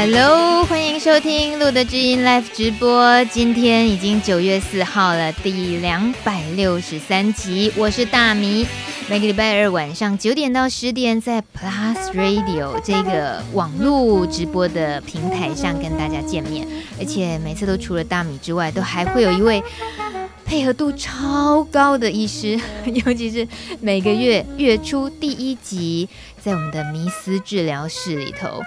Hello，欢迎收听路德知音 Live 直播。今天已经九月四号了，第两百六十三集。我是大米，每个礼拜二晚上九点到十点，在 Plus Radio 这个网络直播的平台上跟大家见面。而且每次都除了大米之外，都还会有一位配合度超高的医师，尤其是每个月月初第一集，在我们的迷思治疗室里头。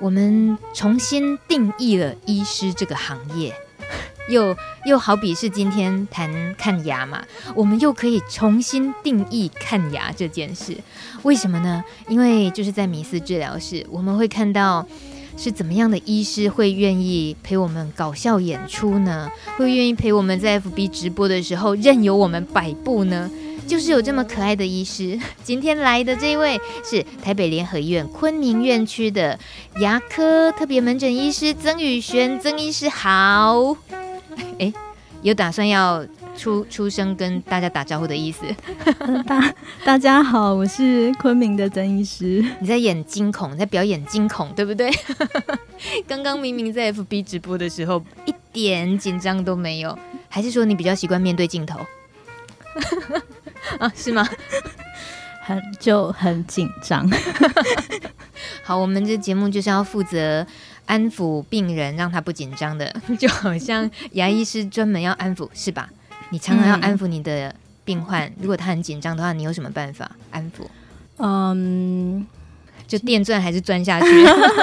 我们重新定义了医师这个行业，又又好比是今天谈看牙嘛，我们又可以重新定义看牙这件事。为什么呢？因为就是在迷思治疗室，我们会看到是怎么样的医师会愿意陪我们搞笑演出呢？会愿意陪我们在 FB 直播的时候任由我们摆布呢？就是有这么可爱的医师，今天来的这一位是台北联合医院昆明院区的牙科特别门诊医师曾宇轩，曾医师好。哎，有打算要出出声跟大家打招呼的意思？大大家好，我是昆明的曾医师。你在演惊恐，在表演惊恐，对不对？刚刚明明在 FB 直播的时候一点紧张都没有，还是说你比较习惯面对镜头？啊，是吗？很就很紧张。好，我们这节目就是要负责安抚病人，让他不紧张的，就好像牙医师专门要安抚，是吧？你常常要安抚你的病患，嗯、如果他很紧张的话，你有什么办法安抚？嗯。就电钻还是钻下去？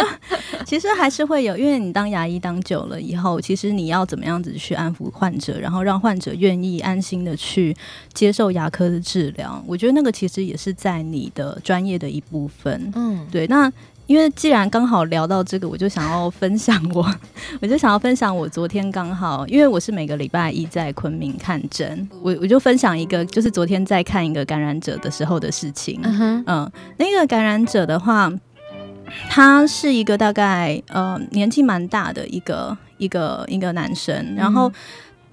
其实还是会有，因为你当牙医当久了以后，其实你要怎么样子去安抚患者，然后让患者愿意安心的去接受牙科的治疗。我觉得那个其实也是在你的专业的一部分。嗯，对，那。因为既然刚好聊到这个，我就想要分享我，我就想要分享我昨天刚好，因为我是每个礼拜一在昆明看诊，我我就分享一个，就是昨天在看一个感染者的时候的事情。嗯，嗯，那个感染者的话，他是一个大概呃年纪蛮大的一个一个一个男生，然后。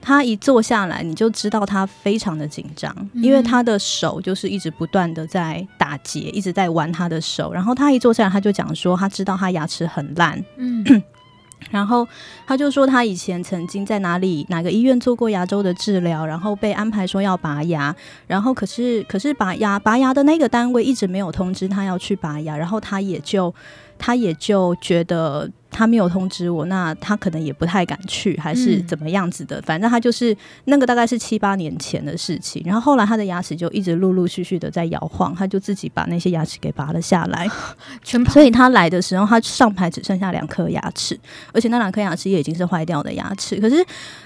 他一坐下来，你就知道他非常的紧张，因为他的手就是一直不断的在打结，一直在玩他的手。然后他一坐下来，他就讲说，他知道他牙齿很烂，嗯，然后他就说他以前曾经在哪里哪个医院做过牙周的治疗，然后被安排说要拔牙，然后可是可是拔牙拔牙的那个单位一直没有通知他要去拔牙，然后他也就他也就觉得。他没有通知我，那他可能也不太敢去，还是怎么样子的？嗯、反正他就是那个大概是七八年前的事情。然后后来他的牙齿就一直陆陆续续的在摇晃，他就自己把那些牙齿给拔了下来。全所以他来的时候，他上排只剩下两颗牙齿，而且那两颗牙齿也已经是坏掉的牙齿。可是，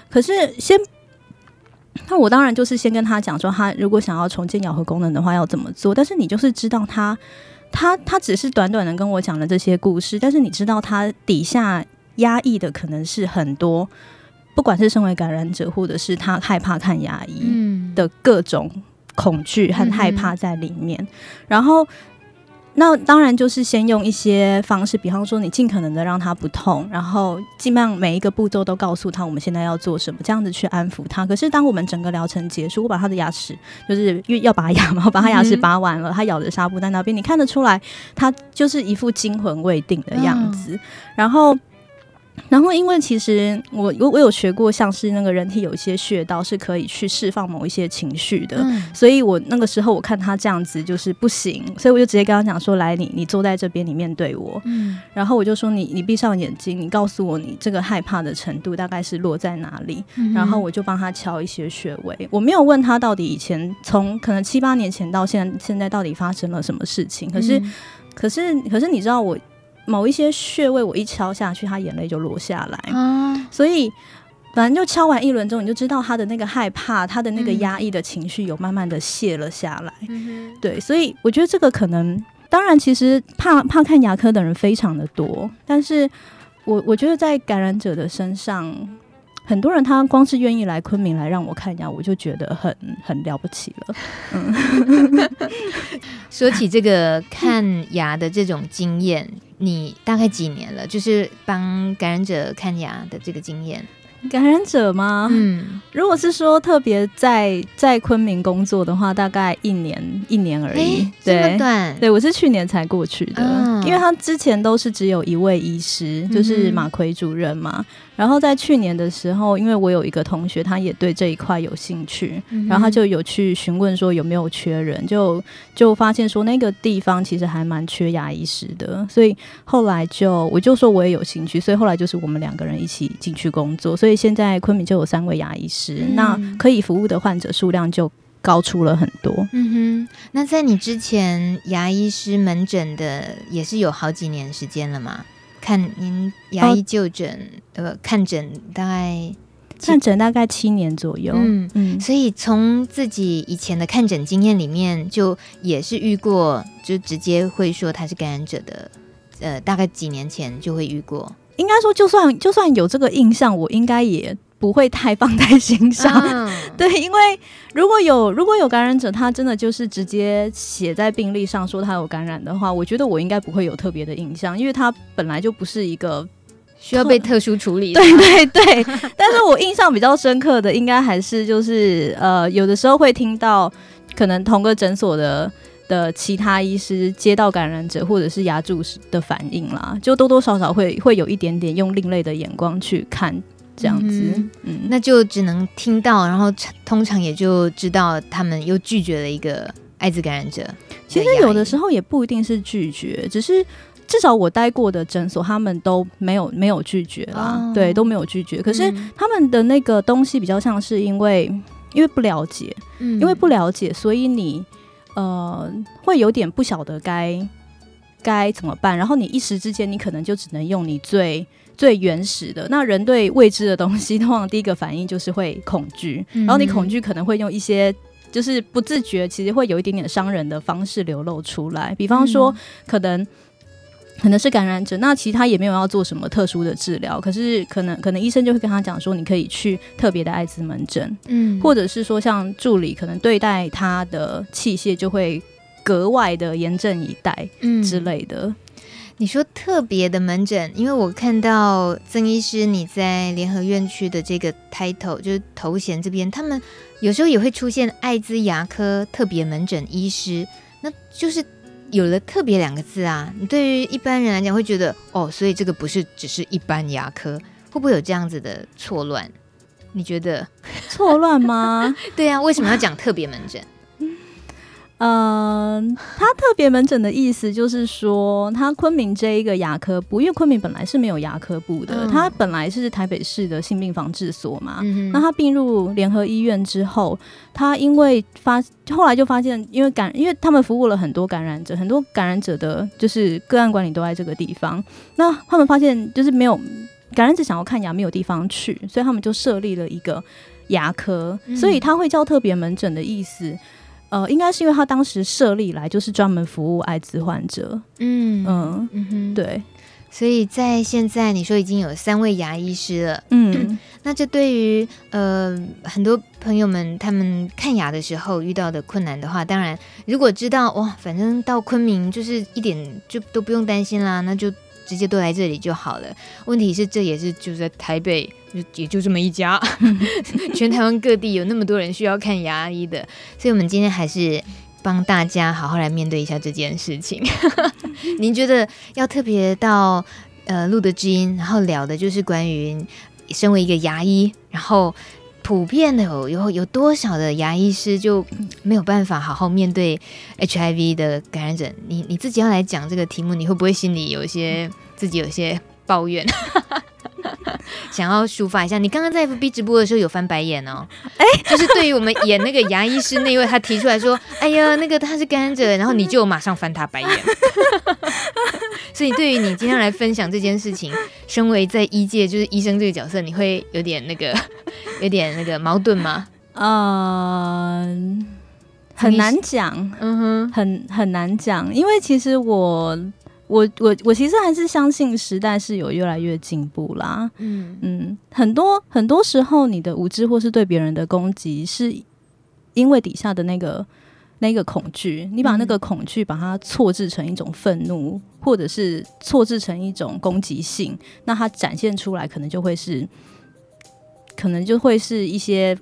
可是先，那我当然就是先跟他讲说，他如果想要重建咬合功能的话要怎么做。但是你就是知道他。他他只是短短的跟我讲了这些故事，但是你知道他底下压抑的可能是很多，不管是身为感染者，或者是他害怕看牙医的各种恐惧和害怕在里面，嗯、然后。那当然就是先用一些方式，比方说你尽可能的让他不痛，然后尽量每一个步骤都告诉他我们现在要做什么，这样子去安抚他。可是当我们整个疗程结束，我把他的牙齿就是因为要拔牙嘛，我把他牙齿拔完了，他咬着纱布在那边，你看得出来他就是一副惊魂未定的样子，然后。然后，因为其实我我我有学过，像是那个人体有一些穴道是可以去释放某一些情绪的，嗯、所以我那个时候我看他这样子就是不行，所以我就直接跟他讲说：“来，你你坐在这边，你面对我。嗯”然后我就说你：“你你闭上眼睛，你告诉我你这个害怕的程度大概是落在哪里？”嗯、然后我就帮他敲一些穴位。我没有问他到底以前从可能七八年前到现在现在到底发生了什么事情，可是、嗯、可是可是你知道我。某一些穴位，我一敲下去，他眼泪就落下来。啊、所以反正就敲完一轮之后，你就知道他的那个害怕，他的那个压抑的情绪有慢慢的卸了下来。嗯、对，所以我觉得这个可能，当然其实怕怕看牙科的人非常的多，但是我我觉得在感染者的身上。很多人他光是愿意来昆明来让我看牙，我就觉得很很了不起了。嗯，说起这个看牙的这种经验，你大概几年了？就是帮感染者看牙的这个经验。感染者吗？嗯，如果是说特别在在昆明工作的话，大概一年一年而已。对？对，我是去年才过去的，嗯、因为他之前都是只有一位医师，就是马奎主任嘛。嗯、然后在去年的时候，因为我有一个同学，他也对这一块有兴趣，嗯、然后他就有去询问说有没有缺人，就就发现说那个地方其实还蛮缺牙医师的，所以后来就我就说我也有兴趣，所以后来就是我们两个人一起进去工作，所以。现在昆明就有三位牙医师，嗯、那可以服务的患者数量就高出了很多。嗯哼，那在你之前牙医师门诊的也是有好几年时间了吗？看您牙医就诊、哦、呃看诊大概看诊大概七年左右。嗯嗯，所以从自己以前的看诊经验里面，就也是遇过，就直接会说他是感染者的。呃，大概几年前就会遇过。应该说，就算就算有这个印象，我应该也不会太放在心上。嗯、对，因为如果有如果有感染者，他真的就是直接写在病历上说他有感染的话，我觉得我应该不会有特别的印象，因为他本来就不是一个需要被特殊处理的。对对对，但是我印象比较深刻的，应该还是就是呃，有的时候会听到可能同个诊所的。的其他医师接到感染者或者是牙柱的反应啦，就多多少少会会有一点点用另类的眼光去看这样子，嗯，嗯，那就只能听到，然后通常也就知道他们又拒绝了一个艾滋感染者。其实有的时候也不一定是拒绝，只是至少我待过的诊所他们都没有没有拒绝啦，哦、对，都没有拒绝。可是他们的那个东西比较像是因为因为不了解，嗯，因为不了解，所以你。呃，会有点不晓得该该怎么办，然后你一时之间，你可能就只能用你最最原始的。那人对未知的东西，通常第一个反应就是会恐惧，然后你恐惧可能会用一些就是不自觉，其实会有一点点伤人的方式流露出来，比方说可能。可能是感染者，那其他也没有要做什么特殊的治疗，可是可能可能医生就会跟他讲说，你可以去特别的艾滋门诊，嗯，或者是说像助理可能对待他的器械就会格外的严阵以待，嗯之类的。嗯、你说特别的门诊，因为我看到曾医师你在联合院区的这个 title 就是头衔这边，他们有时候也会出现艾滋牙科特别门诊医师，那就是。有了“特别”两个字啊，你对于一般人来讲会觉得哦，所以这个不是只是一般牙科，会不会有这样子的错乱？你觉得错乱吗？对呀、啊，为什么要讲特别门诊？嗯，他特别门诊的意思就是说，他昆明这一个牙科部，因为昆明本来是没有牙科部的，他、嗯、本来是台北市的性病防治所嘛。嗯、那他并入联合医院之后，他因为发后来就发现，因为感，因为他们服务了很多感染者，很多感染者的就是个案管理都在这个地方。那他们发现就是没有感染者想要看牙，没有地方去，所以他们就设立了一个牙科，嗯、所以他会叫特别门诊的意思。呃，应该是因为他当时设立来就是专门服务艾滋患者，嗯嗯嗯哼，对，所以在现在你说已经有三位牙医师了，嗯，那这对于呃很多朋友们他们看牙的时候遇到的困难的话，当然如果知道哇，反正到昆明就是一点就都不用担心啦，那就。直接都来这里就好了。问题是，这也是就在台北，就也就这么一家。全台湾各地有那么多人需要看牙医的，所以我们今天还是帮大家好好来面对一下这件事情。您觉得要特别到呃录的知音，然后聊的就是关于身为一个牙医，然后。普遍的有有有多少的牙医师就没有办法好好面对 HIV 的感染者？你你自己要来讲这个题目，你会不会心里有一些自己有一些抱怨？想要抒发一下？你刚刚在 FB 直播的时候有翻白眼哦，哎、欸，就是对于我们演那个牙医师那位，他提出来说：“哎呀，那个他是感染者。”然后你就马上翻他白眼。所以，对于你今天来分享这件事情，身为在医界就是医生这个角色，你会有点那个，有点那个矛盾吗？嗯、呃，很难讲，嗯哼，很很难讲，因为其实我，我，我，我其实还是相信时代是有越来越进步啦。嗯嗯，很多很多时候，你的无知或是对别人的攻击，是因为底下的那个。那个恐惧，你把那个恐惧把它错置成一种愤怒，或者是错置成一种攻击性，那它展现出来可能就会是可能就会是一些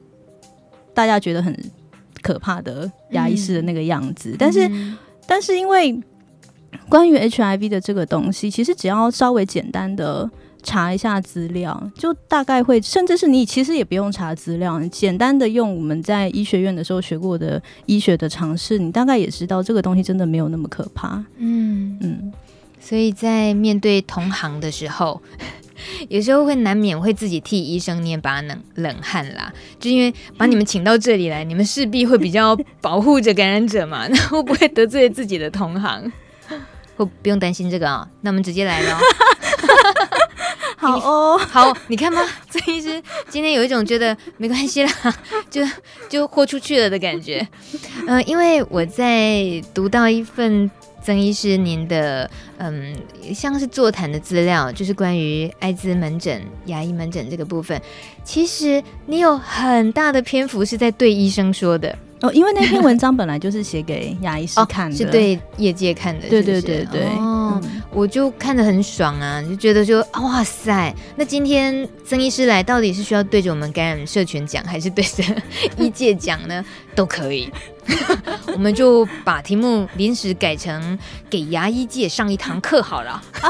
大家觉得很可怕的压抑式的那个样子。嗯、但是，嗯、但是因为关于 HIV 的这个东西，其实只要稍微简单的。查一下资料，就大概会，甚至是你其实也不用查资料，简单的用我们在医学院的时候学过的医学的常识，你大概也知道这个东西真的没有那么可怕。嗯嗯，所以在面对同行的时候，有时候会难免会自己替医生捏把冷冷汗啦，就因为把你们请到这里来，你们势必会比较保护着感染者嘛，那会不会得罪自己的同行？不不用担心这个啊、哦，那我们直接来喽。好哦，好，你看吧，曾医师今天有一种觉得没关系啦，就就豁出去了的感觉。呃，因为我在读到一份曾医师您的嗯，像是座谈的资料，就是关于艾滋门诊、牙医门诊这个部分，其实你有很大的篇幅是在对医生说的。哦，因为那篇文章本来就是写给牙医师看的，哦，是对业界看的是不是？对对对对。哦，嗯，我就看得很爽啊，就觉得就哇塞，那今天曾医师来，到底是需要对着我们感染社群讲，还是对着 医界讲呢？都可以。我们就把题目临时改成给牙医界上一堂课好了。啊，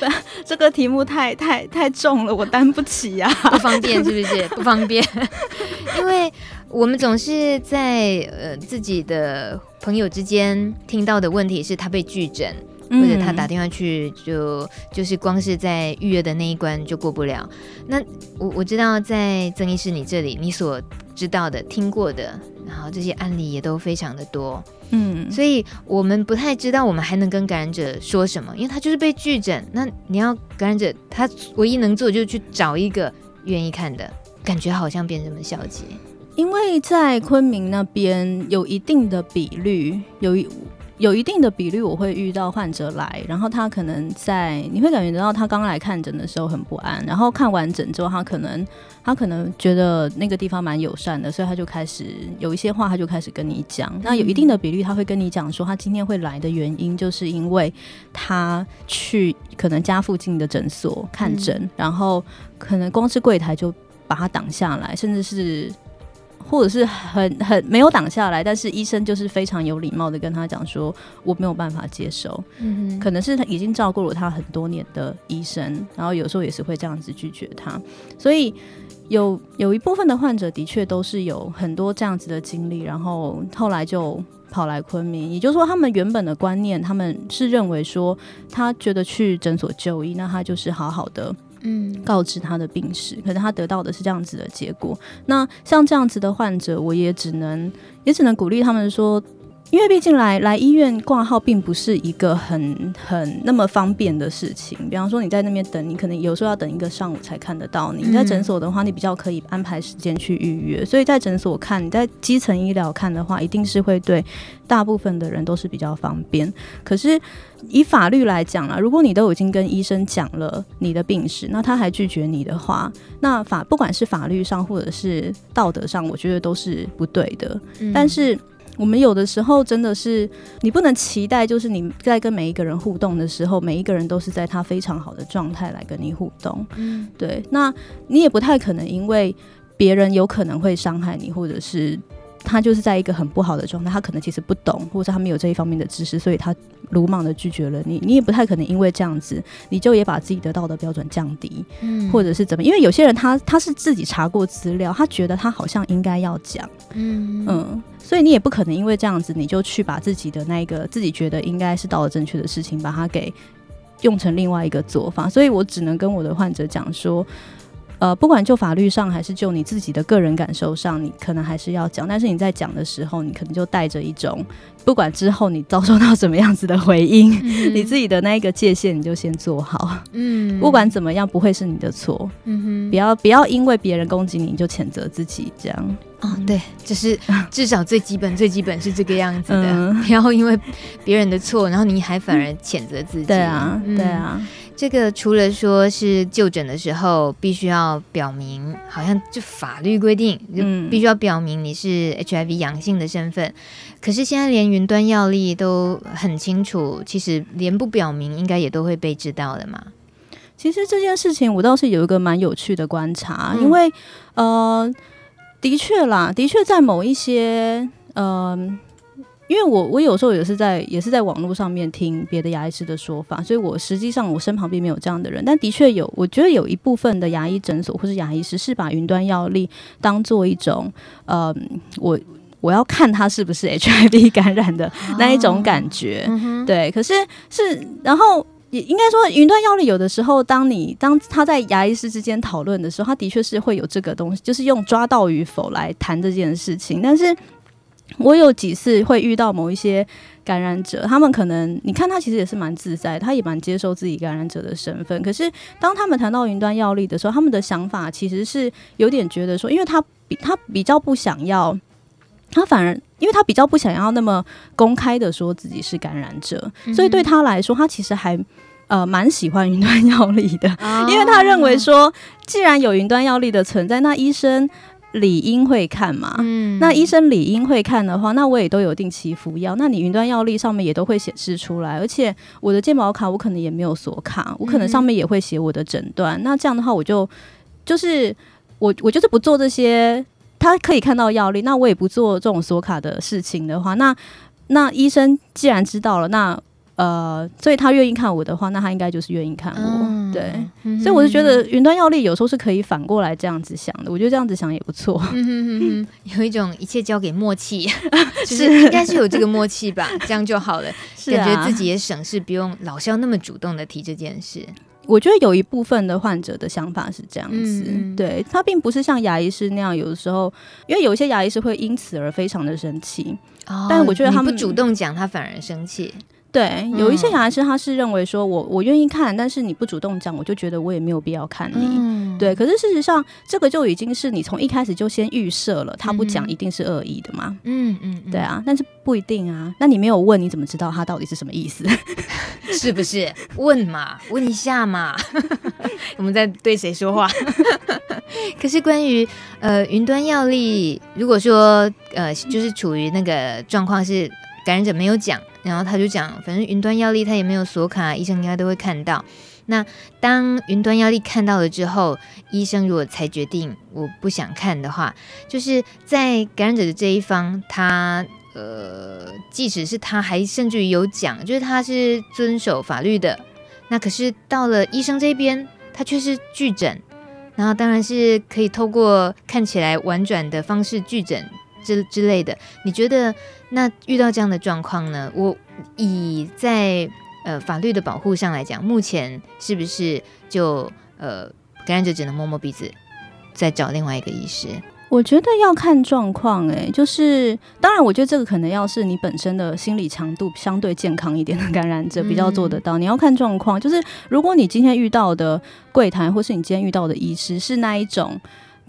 不，这个题目太太太重了，我担不起呀，啊，不方便是不是？不方便，因为。我们总是在呃自己的朋友之间听到的问题是他被拒诊，或者他打电话去就就是光是在预约的那一关就过不了。那我我知道在曾医师你这里，你所知道的、听过的，然后这些案例也都非常的多，嗯，所以我们不太知道我们还能跟感染者说什么，因为他就是被拒诊。那你要感染者，他唯一能做的就是去找一个愿意看的，感觉好像变这么消极。因为在昆明那边有一定的比率，有一有一定的比率，我会遇到患者来，然后他可能在，你会感觉到他刚来看诊的时候很不安，然后看完诊之后，他可能他可能觉得那个地方蛮友善的，所以他就开始有一些话，他就开始跟你讲。那有一定的比率，他会跟你讲说，他今天会来的原因，就是因为他去可能家附近的诊所看诊，然后可能光是柜台就把他挡下来，甚至是。或者是很很没有挡下来，但是医生就是非常有礼貌的跟他讲说，我没有办法接受，嗯，可能是他已经照顾了他很多年的医生，然后有时候也是会这样子拒绝他，所以有有一部分的患者的确都是有很多这样子的经历，然后后来就跑来昆明，也就是说他们原本的观念，他们是认为说他觉得去诊所就医，那他就是好好的。嗯，告知他的病史，可是他得到的是这样子的结果。那像这样子的患者，我也只能也只能鼓励他们说。因为毕竟来来医院挂号并不是一个很很那么方便的事情。比方说你在那边等，你可能有时候要等一个上午才看得到你。你在诊所的话，你比较可以安排时间去预约。所以在诊所看，你在基层医疗看的话，一定是会对大部分的人都是比较方便。可是以法律来讲啊，如果你都已经跟医生讲了你的病史，那他还拒绝你的话，那法不管是法律上或者是道德上，我觉得都是不对的。但是。我们有的时候真的是，你不能期待，就是你在跟每一个人互动的时候，每一个人都是在他非常好的状态来跟你互动。嗯，对，那你也不太可能，因为别人有可能会伤害你，或者是。他就是在一个很不好的状态，他可能其实不懂，或者他没有这一方面的知识，所以他鲁莽的拒绝了你。你也不太可能因为这样子，你就也把自己的道德标准降低，嗯，或者是怎么？因为有些人他他是自己查过资料，他觉得他好像应该要讲，嗯嗯，所以你也不可能因为这样子，你就去把自己的那个自己觉得应该是道德正确的事情，把它给用成另外一个做法。所以我只能跟我的患者讲说。呃，不管就法律上还是就你自己的个人感受上，你可能还是要讲。但是你在讲的时候，你可能就带着一种，不管之后你遭受到什么样子的回应，嗯、你自己的那一个界限你就先做好。嗯，不管怎么样，不会是你的错。嗯哼，不要不要因为别人攻击你，你就谴责自己这样。哦，对，就是 至少最基本最基本是这个样子的，嗯、不要因为别人的错，然后你还反而谴责自己。对啊，对啊。嗯这个除了说是就诊的时候必须要表明，好像就法律规定，就必须要表明你是 HIV 阳性的身份。嗯、可是现在连云端药历都很清楚，其实连不表明，应该也都会被知道的嘛。其实这件事情我倒是有一个蛮有趣的观察，嗯、因为呃，的确啦，的确在某一些呃，因为我我有时候也是在也是在网络上面听别的牙医师的说法，所以我实际上我身旁并没有这样的人，但的确有，我觉得有一部分的牙医诊所或是牙医师是把云端药力当做一种呃，我我要看他是不是 HIV 感染的那一种感觉，哦嗯、对，可是是然后。也应该说，云端药力有的时候，当你当他在牙医师之间讨论的时候，他的确是会有这个东西，就是用抓到与否来谈这件事情。但是我有几次会遇到某一些感染者，他们可能你看他其实也是蛮自在，他也蛮接受自己感染者的身份。可是当他们谈到云端药力的时候，他们的想法其实是有点觉得说，因为他比他比较不想要。他反而，因为他比较不想要那么公开的说自己是感染者，嗯、所以对他来说，他其实还呃蛮喜欢云端药力的，哦、因为他认为说，既然有云端药力的存在，那医生理应会看嘛。嗯，那医生理应会看的话，那我也都有定期服药，那你云端药历上面也都会显示出来，而且我的健保卡我可能也没有锁卡，我可能上面也会写我的诊断。嗯、那这样的话，我就就是我我就是不做这些。他可以看到药历，那我也不做这种锁卡的事情的话，那那医生既然知道了，那呃，所以他愿意看我的话，那他应该就是愿意看我，嗯、对，嗯、所以我就觉得云端药力有时候是可以反过来这样子想的，我觉得这样子想也不错，有一种一切交给默契，就是。应该是有这个默契吧，这样就好了，是啊、感觉自己也省事，不用老是要那么主动的提这件事。我觉得有一部分的患者的想法是这样子，嗯、对，他并不是像牙医师那样，有的时候，因为有一些牙医师会因此而非常的生气，哦、但是我觉得他们不主动讲，他反而生气。对，有一些小孩是他是认为说我我愿意看，但是你不主动讲，我就觉得我也没有必要看你。嗯、对，可是事实上，这个就已经是你从一开始就先预设了，他不讲一定是恶意的嘛。嗯嗯，对啊，但是不一定啊。那你没有问，你怎么知道他到底是什么意思？是不是？问嘛，问一下嘛。我们在对谁说话？可是关于呃云端药力，如果说呃就是处于那个状况是感染者没有讲。然后他就讲，反正云端药历他也没有锁卡，医生应该都会看到。那当云端药历看到了之后，医生如果才决定我不想看的话，就是在感染者的这一方，他呃，即使是他还甚至于有讲，就是他是遵守法律的，那可是到了医生这边，他却是拒诊，然后当然是可以透过看起来婉转的方式拒诊。之之类的，你觉得那遇到这样的状况呢？我以在呃法律的保护上来讲，目前是不是就呃感染者只能摸摸鼻子，再找另外一个医师？我觉得要看状况，诶，就是当然，我觉得这个可能要是你本身的心理强度相对健康一点的感染者比较做得到。你要看状况，就是如果你今天遇到的柜台，或是你今天遇到的医师是那一种。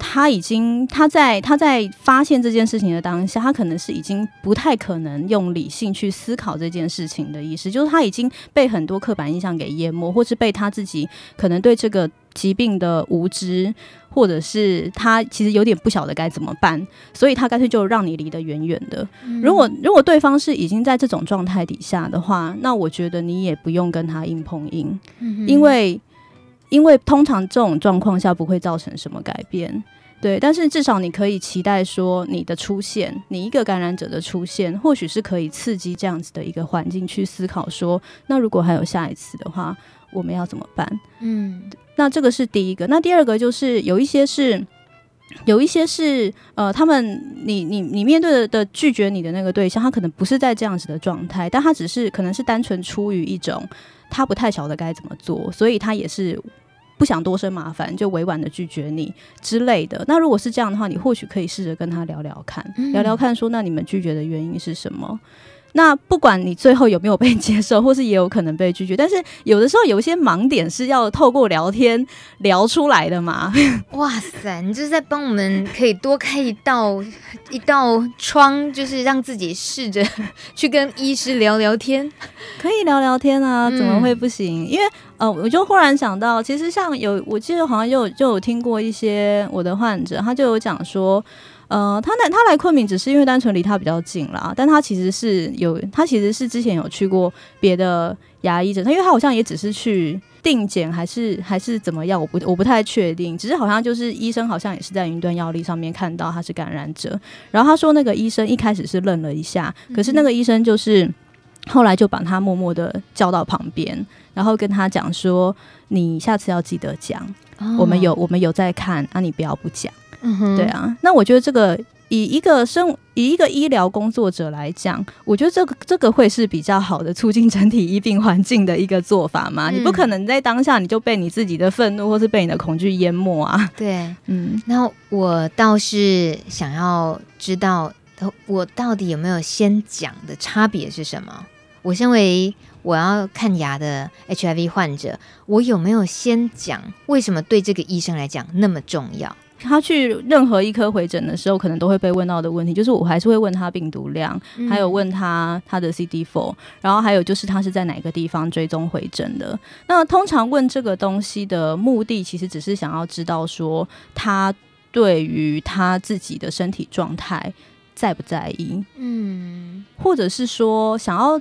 他已经他在他在发现这件事情的当下，他可能是已经不太可能用理性去思考这件事情的意思，就是他已经被很多刻板印象给淹没，或是被他自己可能对这个疾病的无知，或者是他其实有点不晓得该怎么办，所以他干脆就让你离得远远的。嗯、如果如果对方是已经在这种状态底下的话，那我觉得你也不用跟他硬碰硬，嗯、因为。因为通常这种状况下不会造成什么改变，对，但是至少你可以期待说你的出现，你一个感染者的出现，或许是可以刺激这样子的一个环境去思考说，那如果还有下一次的话，我们要怎么办？嗯，那这个是第一个，那第二个就是有一些是，有一些是呃，他们你你你面对的的拒绝你的那个对象，他可能不是在这样子的状态，但他只是可能是单纯出于一种他不太晓得该怎么做，所以他也是。不想多生麻烦，就委婉的拒绝你之类的。那如果是这样的话，你或许可以试着跟他聊聊看，嗯、聊聊看，说那你们拒绝的原因是什么？那不管你最后有没有被接受，或是也有可能被拒绝，但是有的时候有一些盲点是要透过聊天聊出来的嘛。哇塞，你就是在帮我们可以多开一道一道窗，就是让自己试着去跟医师聊聊天，可以聊聊天啊，怎么会不行？嗯、因为呃，我就忽然想到，其实像有，我记得好像有就有听过一些我的患者，他就有讲说。呃，他来他来昆明只是因为单纯离他比较近啦，但他其实是有，他其实是之前有去过别的牙医诊，他因为他好像也只是去定检还是还是怎么样，我不我不太确定，只是好像就是医生好像也是在云端药历上面看到他是感染者，然后他说那个医生一开始是愣了一下，可是那个医生就是后来就把他默默的叫到旁边，然后跟他讲说，你下次要记得讲，哦，我们有我们有在看，啊，你不要不讲。对啊，那我觉得这个以一个生以一个医疗工作者来讲，我觉得这个这个会是比较好的促进整体医病环境的一个做法嘛。嗯、你不可能在当下你就被你自己的愤怒或是被你的恐惧淹没啊。对，嗯，那我倒是想要知道，我到底有没有先讲的差别是什么？我身为我要看牙的 HIV 患者，我有没有先讲为什么对这个医生来讲那么重要？他去任何一科回诊的时候，可能都会被问到的问题，就是我还是会问他病毒量，嗯、还有问他他的 CD4，然后还有就是他是在哪个地方追踪回诊的。那通常问这个东西的目的，其实只是想要知道说他对于他自己的身体状态在不在意，嗯，或者是说想要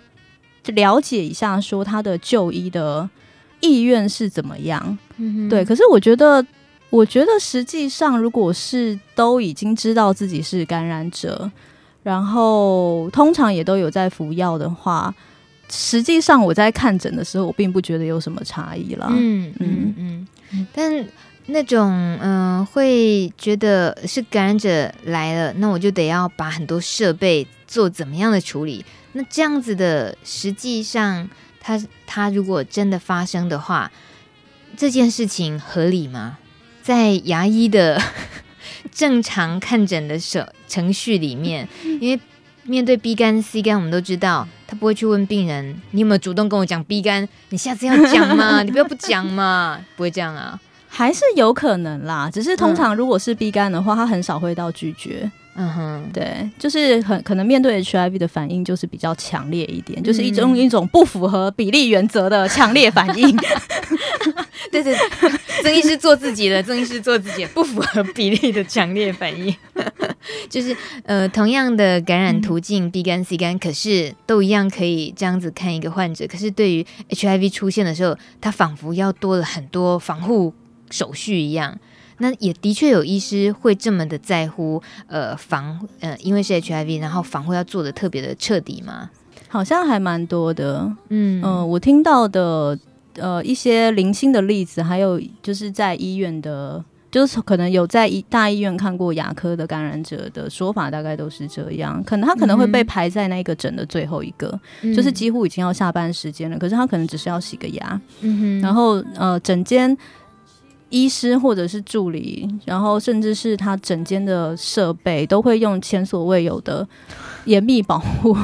了解一下说他的就医的意愿是怎么样，嗯，对。可是我觉得。我觉得实际上，如果是都已经知道自己是感染者，然后通常也都有在服药的话，实际上我在看诊的时候，我并不觉得有什么差异了。嗯嗯嗯。但那种嗯、呃，会觉得是感染者来了，那我就得要把很多设备做怎么样的处理？那这样子的，实际上它它如果真的发生的话，这件事情合理吗？在牙医的 正常看诊的手程序里面，因为面对 B 肝、C 肝，我们都知道他不会去问病人，你有没有主动跟我讲 B 肝？你下次要讲嘛？你不要不讲嘛，不会这样啊，还是有可能啦。只是通常如果是 B 肝的话，他很少会到拒绝。嗯哼，对，就是很可能面对 HIV 的反应就是比较强烈一点，就是一种一种不符合比例原则的强烈反应。对对对，曾医师做自己的，曾医师做自己的，不符合比例的强烈反应。就是呃，同样的感染途径 B 肝 C 肝，可是都一样可以这样子看一个患者。可是对于 HIV 出现的时候，他仿佛要多了很多防护手续一样。那也的确有医师会这么的在乎，呃，防呃，因为是 HIV，然后防护要做的特别的彻底吗？好像还蛮多的，嗯嗯、呃，我听到的呃一些零星的例子，还有就是在医院的，就是可能有在医大医院看过牙科的感染者的说法，大概都是这样。可能他可能会被排在那个诊的最后一个，嗯、就是几乎已经要下班时间了，可是他可能只是要洗个牙，嗯哼，然后呃整间。医师或者是助理，然后甚至是他整间的设备都会用前所未有的严密保护，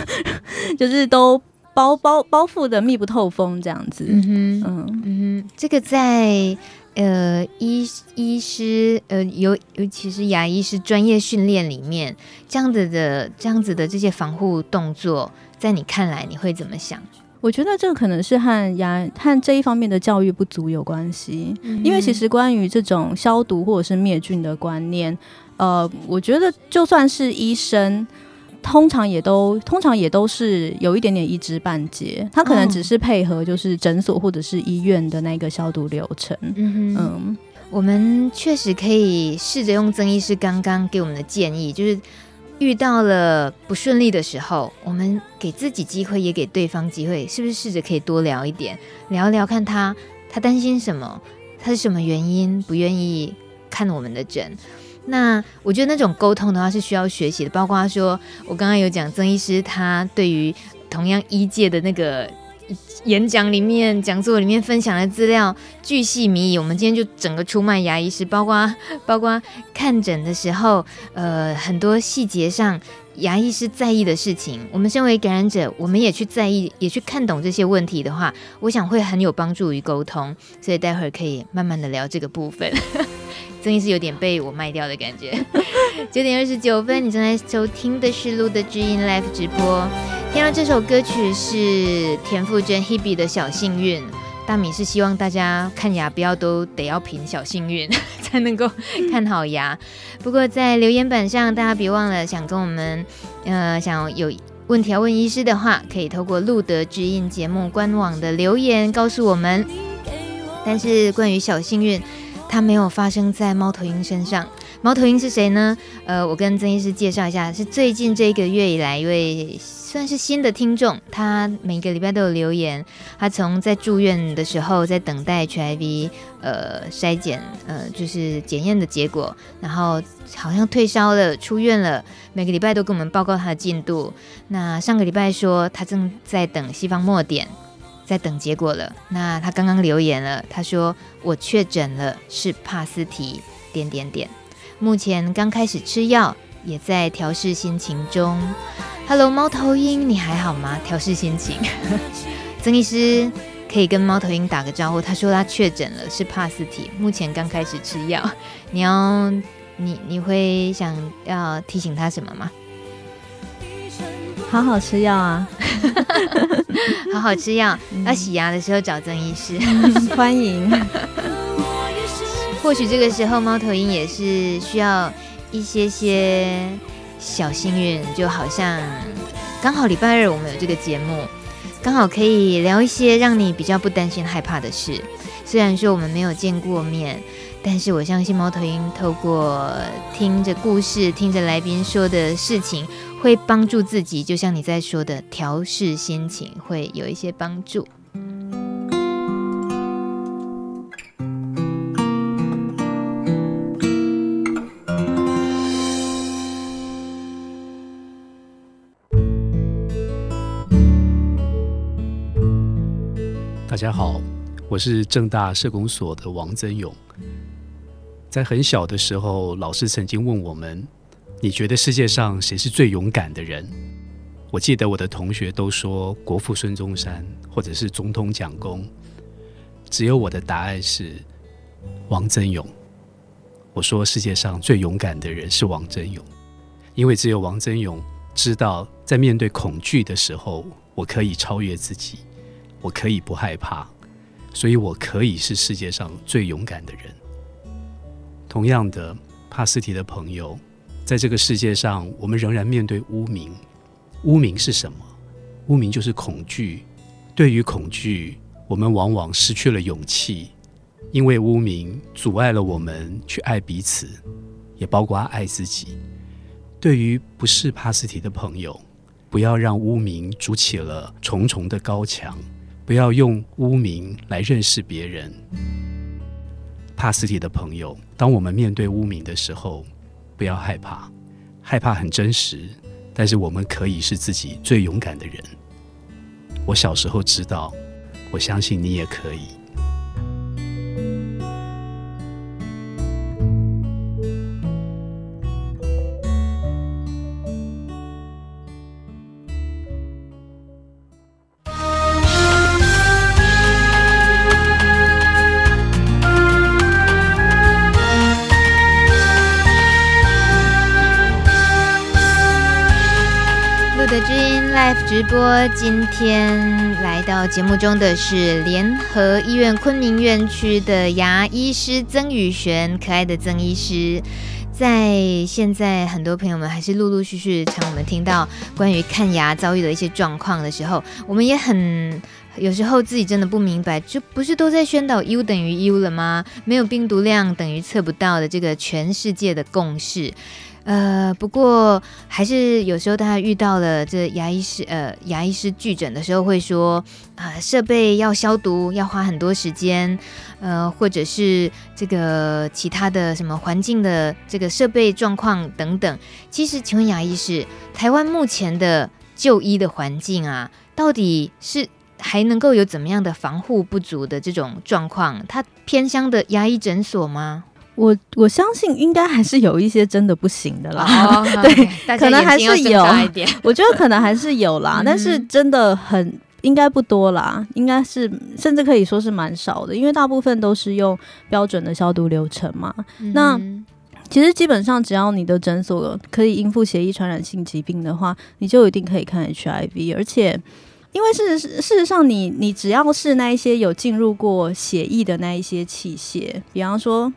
就是都包包包覆的密不透风这样子。嗯哼，嗯嗯，这个在呃医医师呃尤尤其是牙医师专业训练里面，这样子的这样子的这些防护动作，在你看来你会怎么想？我觉得这个可能是和牙和这一方面的教育不足有关系，嗯、因为其实关于这种消毒或者是灭菌的观念，呃，我觉得就算是医生，通常也都通常也都是有一点点一知半解，他可能只是配合就是诊所或者是医院的那个消毒流程。嗯，嗯，我们确实可以试着用曾医师刚刚给我们的建议，就是。遇到了不顺利的时候，我们给自己机会，也给对方机会，是不是试着可以多聊一点，聊聊看他他担心什么，他是什么原因不愿意看我们的诊？那我觉得那种沟通的话是需要学习的，包括他说我刚刚有讲曾医师，他对于同样医界的那个。演讲里面、讲座里面分享的资料巨细靡遗，我们今天就整个出卖牙医师，包括 包括看诊的时候，呃，很多细节上牙医师在意的事情，我们身为感染者，我们也去在意，也去看懂这些问题的话，我想会很有帮助于沟通。所以待会儿可以慢慢的聊这个部分。曾医师有点被我卖掉的感觉。九点二十九分，你正在收听的是路的知音 Live 直播。听到这首歌曲是田馥甄 Hebe 的小幸运，大米是希望大家看牙不要都得要凭小幸运 才能够看好牙。不过在留言板上，大家别忘了想跟我们，呃，想有问题要问医师的话，可以透过路德之音节目官网的留言告诉我们。但是关于小幸运，它没有发生在猫头鹰身上。猫头鹰是谁呢？呃，我跟曾医师介绍一下，是最近这个月以来一位算是新的听众，他每个礼拜都有留言。他从在住院的时候，在等待 HIV 呃筛检呃就是检验的结果，然后好像退烧了，出院了，每个礼拜都跟我们报告他的进度。那上个礼拜说他正在等西方墨点，在等结果了。那他刚刚留言了，他说我确诊了，是帕斯提点点点。目前刚开始吃药，也在调试心情中。Hello，猫头鹰，你还好吗？调试心情。曾医师可以跟猫头鹰打个招呼。他说他确诊了，是帕斯提，目前刚开始吃药。你要，你你会想要提醒他什么吗？好好吃药啊，好好吃药。要洗牙的时候找曾医师，欢迎。或许这个时候，猫头鹰也是需要一些些小幸运，就好像刚好礼拜二我们有这个节目，刚好可以聊一些让你比较不担心害怕的事。虽然说我们没有见过面，但是我相信猫头鹰透过听着故事、听着来宾说的事情，会帮助自己，就像你在说的调试心情，会有一些帮助。大家好，我是正大社工所的王增勇。在很小的时候，老师曾经问我们：“你觉得世界上谁是最勇敢的人？”我记得我的同学都说国父孙中山，或者是总统蒋公。只有我的答案是王增勇。我说世界上最勇敢的人是王增勇，因为只有王增勇知道，在面对恐惧的时候，我可以超越自己。我可以不害怕，所以我可以是世界上最勇敢的人。同样的，帕斯提的朋友，在这个世界上，我们仍然面对污名。污名是什么？污名就是恐惧。对于恐惧，我们往往失去了勇气，因为污名阻碍了我们去爱彼此，也包括爱自己。对于不是帕斯提的朋友，不要让污名筑起了重重的高墙。不要用污名来认识别人。帕斯提的朋友，当我们面对污名的时候，不要害怕，害怕很真实，但是我们可以是自己最勇敢的人。我小时候知道，我相信你也可以。播今天来到节目中的是联合医院昆明院区的牙医师曾宇璇，可爱的曾医师。在现在很多朋友们还是陆陆续续常我们听到关于看牙遭遇的一些状况的时候，我们也很有时候自己真的不明白，就不是都在宣导 U 等于 U 了吗？没有病毒量等于测不到的这个全世界的共识。呃，不过还是有时候大家遇到了这牙医师，呃，牙医师拒诊的时候会说，啊、设备要消毒，要花很多时间，呃，或者是这个其他的什么环境的这个设备状况等等。其实，请问牙医师，台湾目前的就医的环境啊，到底是还能够有怎么样的防护不足的这种状况？它偏乡的牙医诊所吗？我我相信应该还是有一些真的不行的啦，哦、对可能还是有，我觉得可能还是有啦，但是真的很应该不多啦，应该是甚至可以说是蛮少的，因为大部分都是用标准的消毒流程嘛。嗯、那其实基本上只要你的诊所可以应付协议传染性疾病的话，你就一定可以看 HIV，而且。因为事实事实上你，你你只要是那一些有进入过血液的那一些器械，比方说。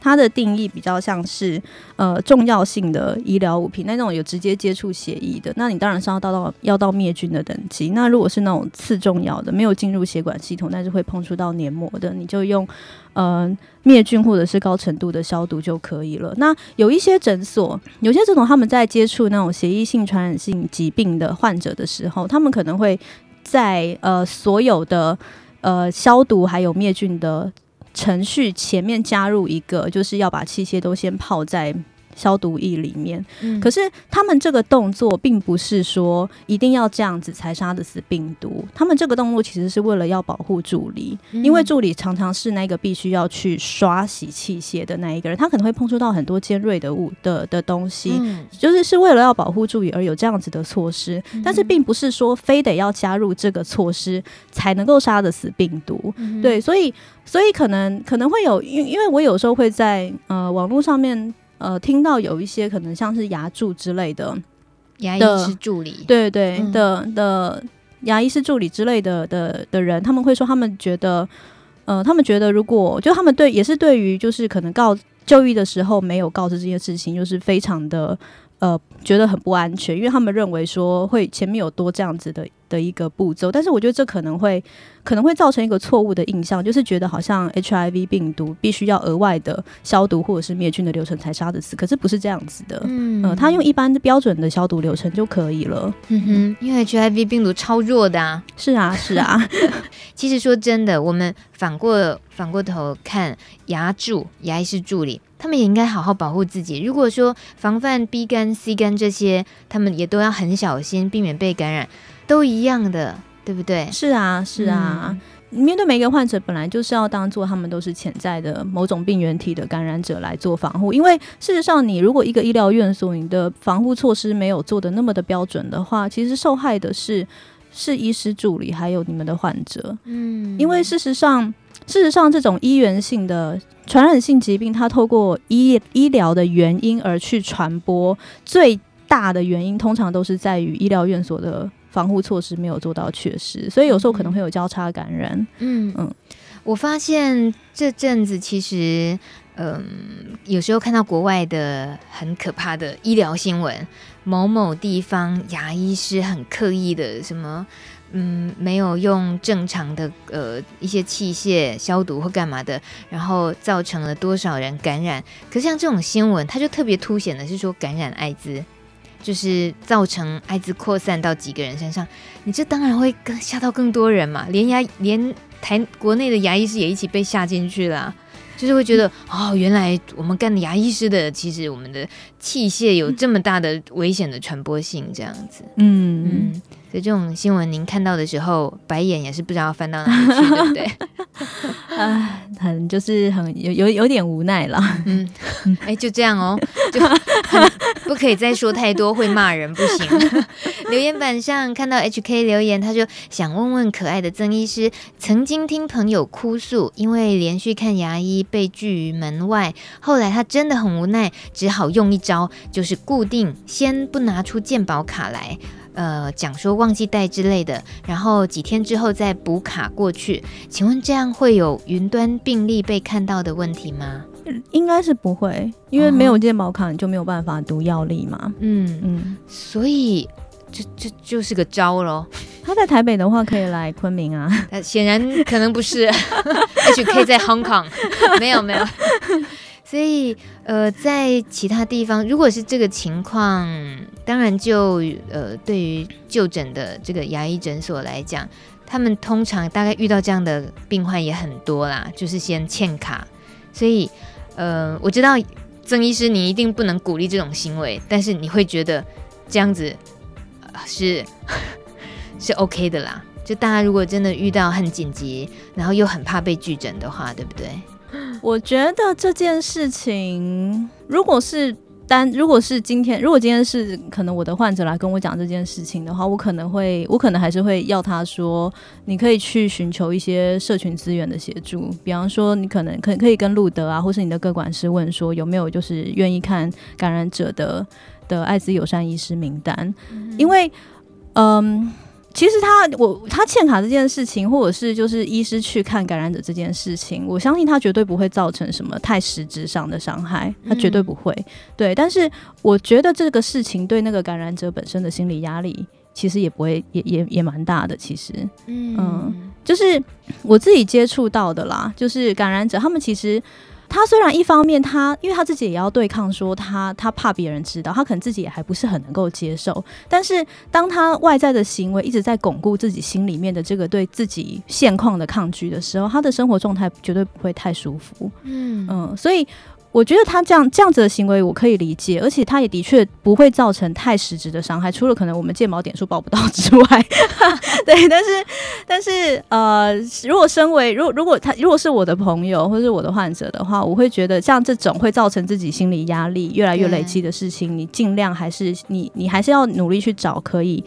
它的定义比较像是呃重要性的医疗物品，那种有直接接触血液的，那你当然是要到到要到灭菌的等级。那如果是那种次重要的，没有进入血管系统，但是会碰触到黏膜的，你就用呃灭菌或者是高程度的消毒就可以了。那有一些诊所，有些诊所他们在接触那种血液性传染性疾病的患者的时候，他们可能会在呃所有的呃消毒还有灭菌的。程序前面加入一个，就是要把器械都先泡在消毒液里面，嗯，可是他们这个动作并不是说一定要这样子才杀得死病毒。他们这个动作其实是为了要保护助理，嗯，因为助理常常是那个必须要去刷洗器械的那一个人，他可能会碰触到很多尖锐的物的的东西，嗯，就是是为了要保护助理而有这样子的措施，嗯，但是并不是说非得要加入这个措施才能够杀得死病毒。嗯，对，所以所以可能可能会有，因因为我有时候会在呃网络上面。呃，听到有一些可能像是牙助之类的，牙医师助理，对对，对的的牙医师助理之类的的的人，他们会说，他们觉得，呃，他们觉得如果就他们对也是对于就是可能告就医的时候没有告知这件事情，就是非常的呃觉得很不安全，因为他们认为说会前面有多这样子的。的一个步骤，但是我觉得这可能会可能会造成一个错误的印象，就是觉得好像 HIV 病毒必须要额外的消毒或者是灭菌的流程才杀得死，可是不是这样子的。嗯，呃，他用一般的标准的消毒流程就可以了。嗯哼，因为 HIV 病毒超弱的啊。是啊，是啊。其实说真的，我们反过反过头看牙助、牙医师助理，他们也应该好好保护自己。如果说防范 B 肝、C 肝这些，他们也都要很小心，避免被感染。都一样的，对不对？是啊，是啊。嗯、面对每一个患者，本来就是要当做他们都是潜在的某种病原体的感染者来做防护。因为事实上，你如果一个医疗院所你的防护措施没有做的那么的标准的话，其实受害的是是医师助理还有你们的患者。嗯，因为事实上，事实上这种医源性的传染性疾病，它透过医医疗的原因而去传播，最大的原因通常都是在于医疗院所的。防护措施没有做到确实，所以有时候可能会有交叉感染。嗯嗯，我发现这阵子其实，嗯，有时候看到国外的很可怕的医疗新闻，某某地方牙医师很刻意的什么，嗯，没有用正常的呃一些器械消毒或干嘛的，然后造成了多少人感染。可是像这种新闻，它就特别凸显的是说感染艾滋。就是造成艾滋扩散到几个人身上，你这当然会更吓到更多人嘛，连牙连台国内的牙医师也一起被吓进去了，就是会觉得哦，原来我们干的牙医师的，其实我们的器械有这么大的危险的传播性，这样子，嗯嗯。所以这种新闻您看到的时候，白眼也是不知道翻到哪里去，对不对？啊，很就是很有有有点无奈了。嗯，哎，就这样哦，就不可以再说太多，会骂人，不行。留言板上看到 HK 留言，他说想问问可爱的曾医师，曾经听朋友哭诉，因为连续看牙医被拒于门外，后来他真的很无奈，只好用一招，就是固定先不拿出健保卡来。呃，讲说忘记带之类的，然后几天之后再补卡过去。请问这样会有云端病例被看到的问题吗？应该是不会，因为没有健保卡你就没有办法读药历嘛。嗯嗯，所以这这就是个招喽。他在台北的话可以来昆明啊，显然可能不是，也许可以在 Hong Kong。没有没有。所以，呃，在其他地方，如果是这个情况，当然就呃，对于就诊的这个牙医诊所来讲，他们通常大概遇到这样的病患也很多啦，就是先欠卡。所以，呃，我知道曾医师你一定不能鼓励这种行为，但是你会觉得这样子，是是 OK 的啦。就大家如果真的遇到很紧急，然后又很怕被拒诊的话，对不对？我觉得这件事情，如果是单，如果是今天，如果今天是可能我的患者来跟我讲这件事情的话，我可能会，我可能还是会要他说，你可以去寻求一些社群资源的协助，比方说，你可能可可以跟路德啊，或是你的各管师问说，有没有就是愿意看感染者的的艾滋友善医师名单，嗯、因为，嗯。其实他我他欠卡这件事情，或者是就是医师去看感染者这件事情，我相信他绝对不会造成什么太实质上的伤害，他绝对不会。嗯、对，但是我觉得这个事情对那个感染者本身的心理压力，其实也不会，也也也蛮大的。其实，嗯，嗯，就是我自己接触到的啦，就是感染者他们其实。他虽然一方面他，因为他自己也要对抗，说他他怕别人知道，他可能自己也还不是很能够接受。但是当他外在的行为一直在巩固自己心里面的这个对自己现况的抗拒的时候，他的生活状态绝对不会太舒服。嗯嗯，所以。我觉得他这样这样子的行为我可以理解，而且他也的确不会造成太实质的伤害，除了可能我们健保点数报不到之外，对。但是但是呃，如果身为如果如果他如果是我的朋友或者是我的患者的话，我会觉得像这种会造成自己心理压力越来越累积的事情，你尽量还是你你还是要努力去找可以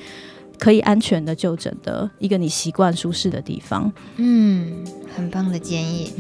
可以安全的就诊的一个你习惯舒适的地方。嗯，很棒的建议。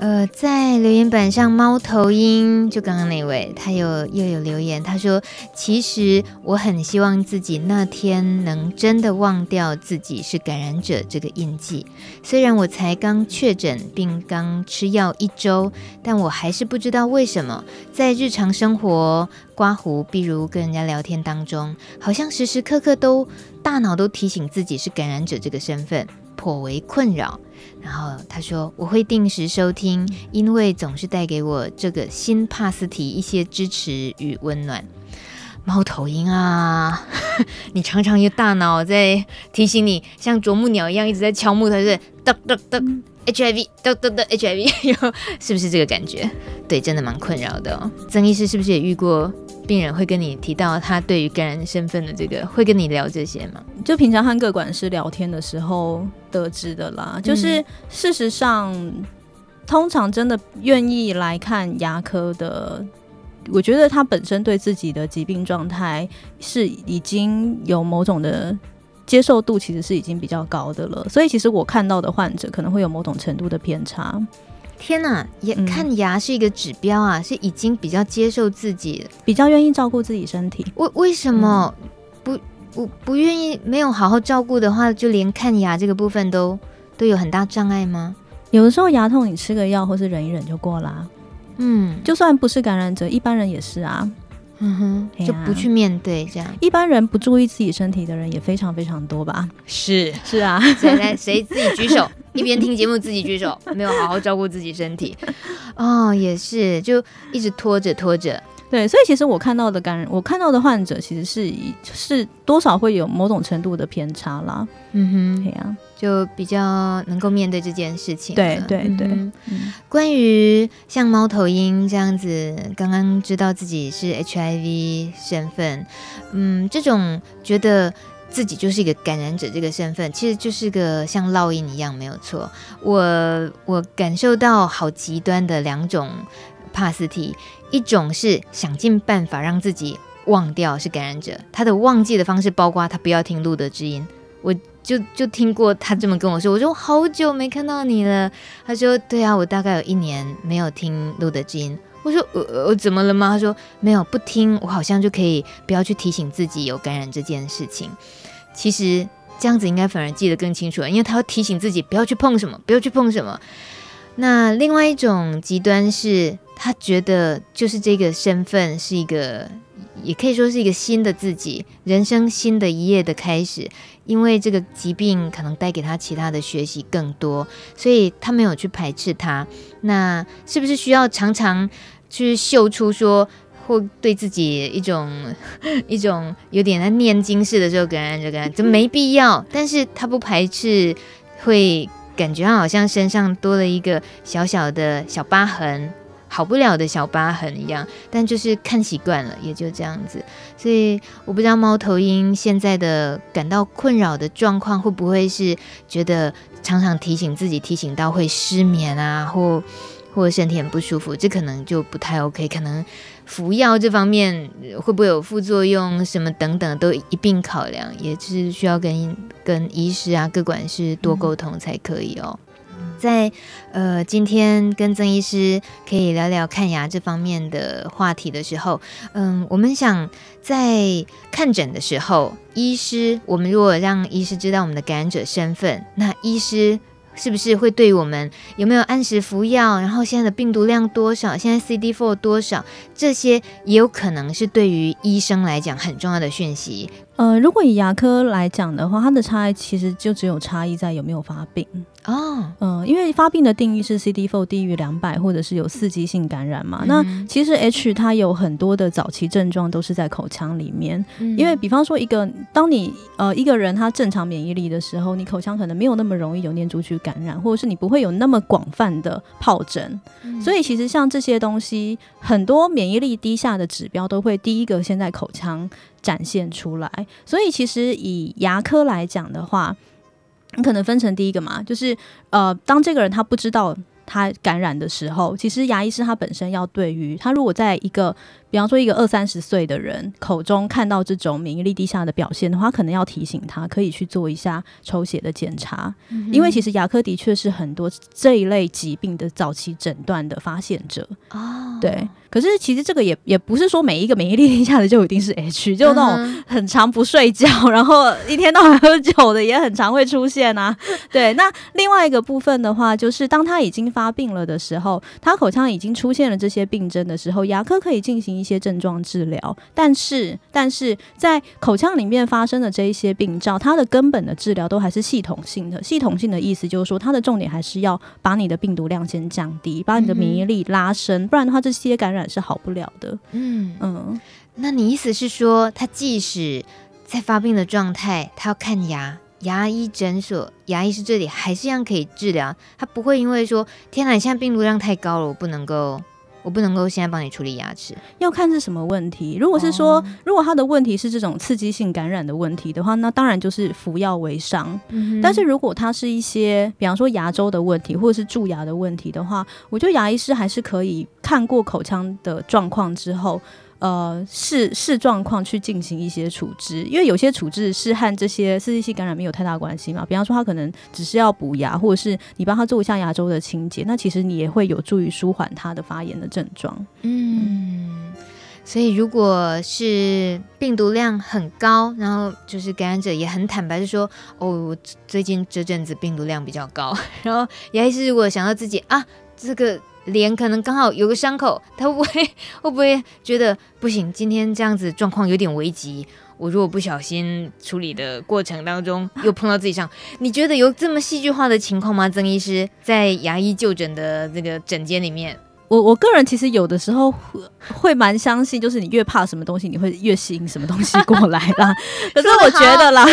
呃，在留言板上，猫头鹰就刚刚那位，他有又有留言，他说：“其实我很希望自己那天能真的忘掉自己是感染者这个印记。虽然我才刚确诊并刚吃药一周，但我还是不知道为什么在日常生活刮胡，比如跟人家聊天当中，好像时时刻刻都大脑都提醒自己是感染者这个身份。”颇为困扰，然后他说：“我会定时收听，因为总是带给我这个新帕斯提一些支持与温暖。”猫头鹰啊，你常常有大脑在提醒你，像啄木鸟一样一直在敲木头，是哒哒哒 HIV，都都都 HIV，是不是这个感觉？对，真的蛮困扰的哦。曾医师是不是也遇过？病人会跟你提到他对于感染身份的这个，会跟你聊这些吗？就平常和各管师聊天的时候得知的啦。就是事实上，嗯、通常真的愿意来看牙科的，我觉得他本身对自己的疾病状态是已经有某种的接受度，其实是已经比较高的了。所以其实我看到的患者可能会有某种程度的偏差。天呐，也看牙是一个指标啊，嗯、是已经比较接受自己，比较愿意照顾自己身体。为为什么不不不愿意？没有好好照顾的话，就连看牙这个部分都都有很大障碍吗？有的时候牙痛，你吃个药或是忍一忍就过啦。嗯，就算不是感染者，一般人也是啊。嗯哼，就不去面对这样。一般人不注意自己身体的人也非常非常多吧？是是啊，谁来，谁自己举手？一边听节目自己举手，没有好好照顾自己身体。哦，也是，就一直拖着拖着。对，所以其实我看到的感染，我看到的患者其实是是多少会有某种程度的偏差啦。嗯哼，对啊。就比较能够面对这件事情。对对对。嗯嗯、关于像猫头鹰这样子，刚刚知道自己是 HIV 身份，嗯，这种觉得自己就是一个感染者这个身份，其实就是个像烙印一样，没有错。我我感受到好极端的两种帕斯提，一种是想尽办法让自己忘掉是感染者，他的忘记的方式包括他不要听路德之音。我。就就听过他这么跟我说，我说好久没看到你了。他说对啊，我大概有一年没有听露德知音。我说我我怎么了吗？他说没有，不听，我好像就可以不要去提醒自己有感染这件事情。其实这样子应该反而记得更清楚了，因为他要提醒自己不要去碰什么，不要去碰什么。那另外一种极端是他觉得就是这个身份是一个。也可以说是一个新的自己，人生新的一页的开始。因为这个疾病可能带给他其他的学习更多，所以他没有去排斥他。那是不是需要常常去秀出说，或对自己一种 一种有点在念经式的时候感染这个，就没必要。但是他不排斥，会感觉好像身上多了一个小小的小疤痕。好不了的小疤痕一样，但就是看习惯了，也就这样子。所以我不知道猫头鹰现在的感到困扰的状况，会不会是觉得常常提醒自己，提醒到会失眠啊，或或身体很不舒服，这可能就不太 OK。可能服药这方面会不会有副作用，什么等等都一并考量，也是需要跟跟医师啊、各管事多沟通才可以哦。在呃今天跟曾医师可以聊聊看牙这方面的话题的时候，嗯，我们想在看诊的时候，医师，我们如果让医师知道我们的感染者身份，那医师。是不是会对于我们有没有按时服药，然后现在的病毒量多少，现在 CD4 多少，这些也有可能是对于医生来讲很重要的讯息。呃，如果以牙科来讲的话，它的差异其实就只有差异在有没有发病哦。嗯、呃，因为发病的定义是 CD4 低于两百，或者是有刺激性感染嘛。嗯、那其实 H 它有很多的早期症状都是在口腔里面。嗯、因为比方说一个，当你呃一个人他正常免疫力的时候，你口腔可能没有那么容易有念珠菌感染，或者是你不会有那么广泛的疱疹。嗯、所以其实像这些东西，很多免疫力低下的指标都会第一个先在口腔。展现出来，所以其实以牙科来讲的话，你可能分成第一个嘛，就是呃，当这个人他不知道他感染的时候，其实牙医师他本身要对于他如果在一个。比方说，一个二三十岁的人口中看到这种免疫力低下的表现的话，可能要提醒他可以去做一下抽血的检查，嗯、因为其实牙科的确是很多这一类疾病的早期诊断的发现者。哦，对。可是其实这个也也不是说每一个免疫力低下的就一定是 H，就那种很常不睡觉，然后一天到晚喝酒的也很常会出现啊。对。那另外一个部分的话，就是当他已经发病了的时候，他口腔已经出现了这些病症的时候，牙科可以进行一些症状治疗，但是但是在口腔里面发生的这一些病灶，它的根本的治疗都还是系统性的。系统性的意思就是说，它的重点还是要把你的病毒量先降低，把你的免疫力拉升，嗯、不然的话，这些感染是好不了的。嗯嗯，那你意思是说，他即使在发病的状态，他要看牙，牙医诊所牙医是这里还是一样可以治疗，他不会因为说，天哪，你现在病毒量太高了，我不能够。我不能够现在帮你处理牙齿，要看是什么问题。如果是说，哦、如果他的问题是这种刺激性感染的问题的话，那当然就是服药为上。嗯、但是如果他是一些，比方说牙周的问题或者是蛀牙的问题的话，我觉得牙医师还是可以看过口腔的状况之后。呃，视视状况去进行一些处置，因为有些处置是和这些刺激性感染没有太大关系嘛。比方说，他可能只是要补牙，或者是你帮他做一下牙周的清洁，那其实你也会有助于舒缓他的发炎的症状。嗯，所以如果是病毒量很高，然后就是感染者也很坦白就说，哦，我最近这阵子病毒量比较高，然后牙医师如果想到自己啊，这个。脸可能刚好有个伤口，他会不会会不会觉得不行？今天这样子状况有点危急，我如果不小心处理的过程当中又碰到自己上，你觉得有这么戏剧化的情况吗？曾医师在牙医就诊的这个诊间里面。我我个人其实有的时候会蛮相信，就是你越怕什么东西，你会越吸引什么东西过来啦。可是我觉得啦，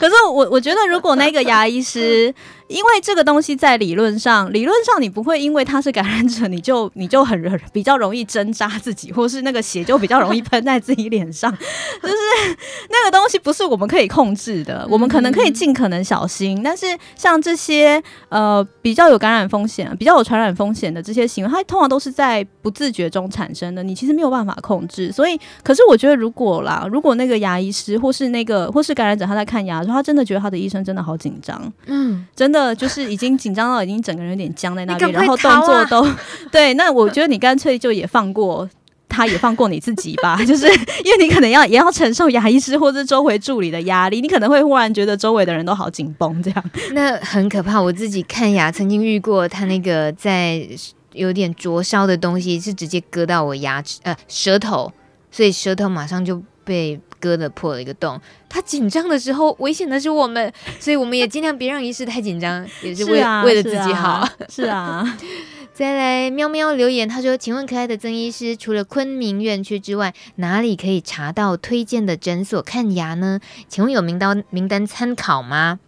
可是我我觉得如果那个牙医师。因为这个东西在理论上，理论上你不会因为他是感染者，你就你就很比较容易针扎自己，或是那个血就比较容易喷在自己脸上，就是那个东西不是我们可以控制的。我们可能可以尽可能小心，但是像这些呃比较有感染风险、比较有传染风险的这些行为，它通常都是在不自觉中产生的，你其实没有办法控制。所以，可是我觉得如果啦，如果那个牙医师或是那个或是感染者他在看牙的时候，他真的觉得他的医生真的好紧张，嗯，真的。就是已经紧张到已经整个人有点僵在那边，然后动作都对。那我觉得你干脆就也放过他，也放过你自己吧。就是因为你可能要也要承受牙医师或者周围助理的压力，你可能会忽然觉得周围的人都好紧绷，这样那很可怕。我自己看牙曾经遇过，他那个在有点灼烧的东西是直接割到我牙齿呃舌头，所以舌头马上就被。割的破了一个洞，他紧张的时候，危险的是我们，所以我们也尽量别让医师太紧张，也是为为了自己好。是啊，是啊 再来喵喵留言，他说：“请问可爱的曾医师，除了昆明院区之外，哪里可以查到推荐的诊所看牙呢？请问有名单名单参考吗？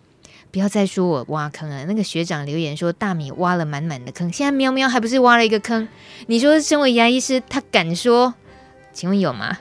不要再说我挖坑了。那个学长留言说大米挖了满满的坑，现在喵喵还不是挖了一个坑？你说身为牙医师，他敢说？请问有吗？”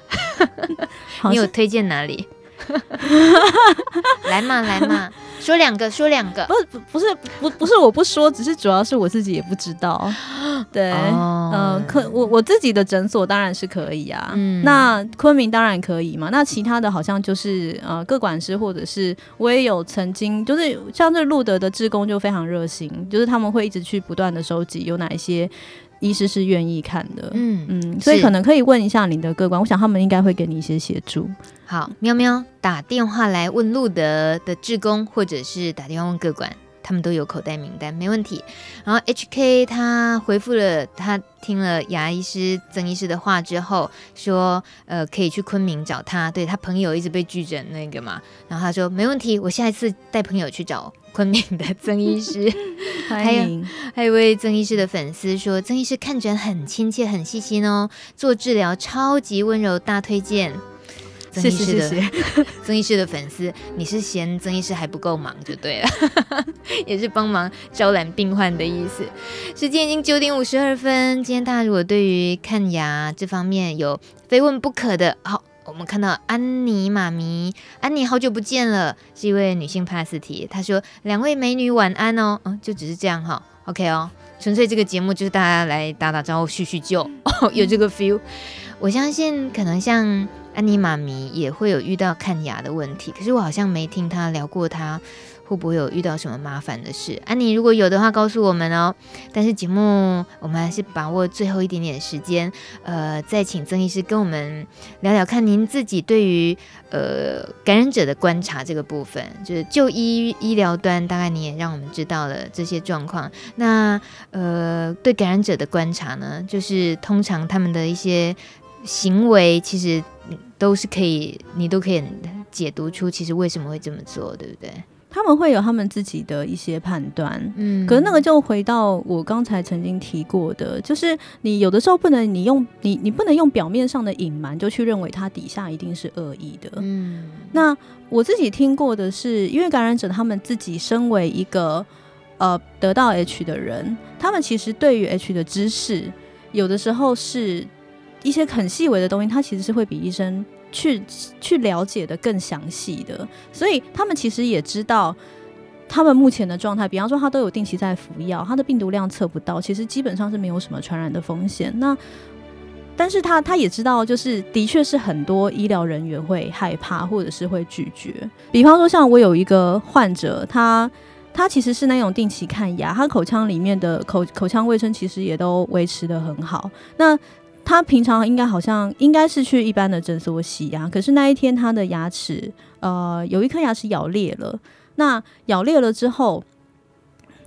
你有推荐哪里？来嘛来嘛！说两个，说两个，不不不是不不是我不说，只是主要是我自己也不知道。对，呃，可我我自己的诊所当然是可以啊。嗯，那昆明当然可以嘛。那其他的好像就是呃，各管师或者是我也有曾经，就是像这路德的志工就非常热心，就是他们会一直去不断的收集有哪一些医师是愿意看的。嗯嗯，所以可能可以问一下你的各管，我想他们应该会给你一些协助。好，喵喵打电话来问路德的志工，或者是打电话问各管，他们都有口袋名单，没问题。然后 HK 他回复了，他听了牙医师曾医师的话之后，说呃可以去昆明找他，对他朋友一直被拒诊那个嘛，然后他说没问题，我下一次带朋友去找昆明的曾医师。还有还有一位曾医师的粉丝说，曾医师看诊很亲切，很细心哦，做治疗超级温柔，大推荐。曾医师的谢谢曾医师的粉丝，你是嫌曾医师还不够忙就对了，也是帮忙招揽病患的意思。时间已经九点五十二分，今天大家如果对于看牙这方面有非问不可的，好，我们看到安妮妈咪，安妮好久不见了，是一位女性 pass 题，她说两位美女晚安哦，嗯，就只是这样哈，OK 哦，纯粹这个节目就是大家来打打招呼叙叙旧，哦，有这个 feel，我相信可能像。安妮妈咪也会有遇到看牙的问题，可是我好像没听她聊过，她会不会有遇到什么麻烦的事？安妮如果有的话，告诉我们哦。但是节目我们还是把握最后一点点时间，呃，再请曾医师跟我们聊聊看您自己对于呃感染者的观察这个部分，就是就医医疗端，大概你也让我们知道了这些状况。那呃，对感染者的观察呢，就是通常他们的一些行为，其实。都是可以，你都可以解读出其实为什么会这么做，对不对？他们会有他们自己的一些判断，嗯，可是那个就回到我刚才曾经提过的，就是你有的时候不能你用你你不能用表面上的隐瞒就去认为他底下一定是恶意的，嗯。那我自己听过的是，因为感染者他们自己身为一个呃得到 H 的人，他们其实对于 H 的知识有的时候是。一些很细微的东西，他其实是会比医生去去了解的更详细的，所以他们其实也知道他们目前的状态。比方说，他都有定期在服药，他的病毒量测不到，其实基本上是没有什么传染的风险。那但是他他也知道，就是的确是很多医疗人员会害怕或者是会拒绝。比方说，像我有一个患者，他他其实是那种定期看牙，他口腔里面的口口腔卫生其实也都维持得很好。那他平常应该好像应该是去一般的诊所洗牙，可是那一天他的牙齿呃有一颗牙齿咬裂了。那咬裂了之后，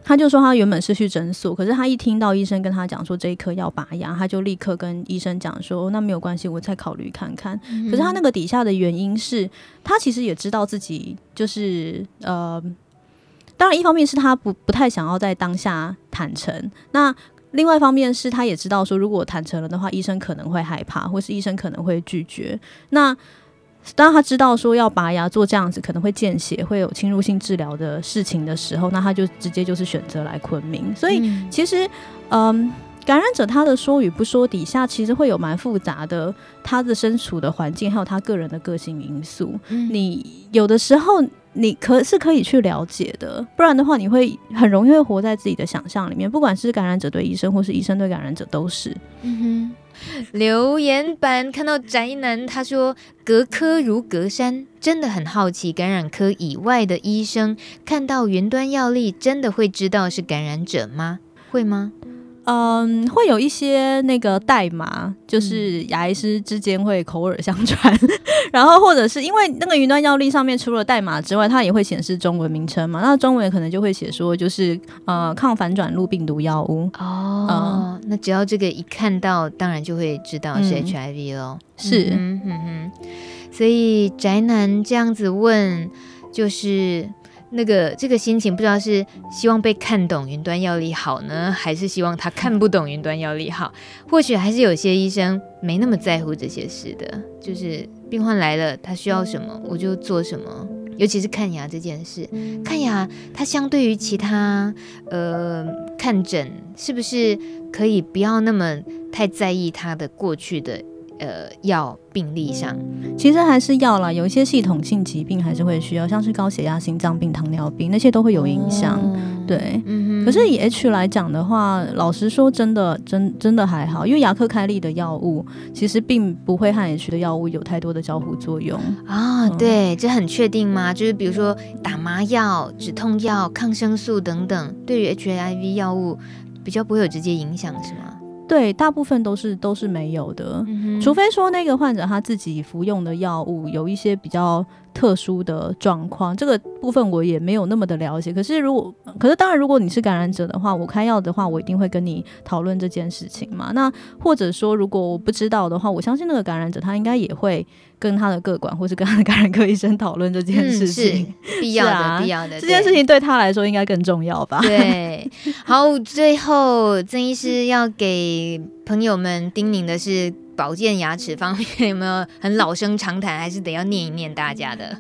他就说他原本是去诊所，可是他一听到医生跟他讲说这一颗要拔牙，他就立刻跟医生讲说那没有关系，我再考虑看看。嗯。可是他那个底下的原因是他其实也知道自己就是呃，当然一方面是他不不太想要在当下坦诚。那另外一方面是，他也知道说，如果坦诚了的话，医生可能会害怕，或是医生可能会拒绝。那当他知道说要拔牙做这样子可能会见血，会有侵入性治疗的事情的时候，那他就直接就是选择来昆明。所以其实，嗯，感染者他的说与不说底下其实会有蛮复杂的，他的身处的环境还有他个人的个性因素。你有的时候。你可是可以去了解的，不然的话，你会很容易会活在自己的想象里面。不管是感染者对医生，或是医生对感染者，都是。嗯哼。留言板看到宅男，他说：“隔科如隔山，真的很好奇，感染科以外的医生看到云端药历，真的会知道是感染者吗？会吗？”嗯，会有一些那个代码，就是牙医师之间会口耳相传，嗯、然后或者是因为那个云端药历上面除了代码之外，它也会显示中文名称嘛，那中文可能就会写说就是呃抗反转录病毒药物。哦、嗯，那只要这个一看到，当然就会知道是 HIV 咯。是，嗯哼哼，所以宅男这样子问就是。那个这个心情不知道是希望被看懂云端药力好呢，还是希望他看不懂云端药力好？或许还是有些医生没那么在乎这些事的，就是病患来了，他需要什么我就做什么。尤其是看牙这件事，看牙它相对于其他呃看诊，是不是可以不要那么太在意他的过去的呃药病例上？其实还是要啦，有一些系统性疾病还是会需要，像是高血压、心脏病、糖尿病那些都会有影响。哦、对。可是以 H 来讲的话，老实说，真的真真的还好，因为牙科开立的药物其实并不会和 H 的药物有太多的交互作用啊。哦、对，这很确定吗？就是比如说打麻药、止痛药、抗生素等等，对于 HIV 药物比较不会有直接影响，是吗？对，大部分都是都是没有的，嗯、除非说那个患者他自己服用的药物有一些比较特殊的状况，这个部分我也没有那么的了解。可是如果，可是当然，如果你是感染者的话，我开药的话，我一定会跟你讨论这件事情嘛。那或者说，如果我不知道的话，我相信那个感染者他应该也会跟他的个管或是跟他的感染科医生讨论这件事情，嗯、必要的，啊、必要的。这件事情对他来说应该更重要吧？对。好，最后曾医师要给朋友们叮咛的是。保健牙齿方面 有没有很老生常谈，还是得要念一念大家的？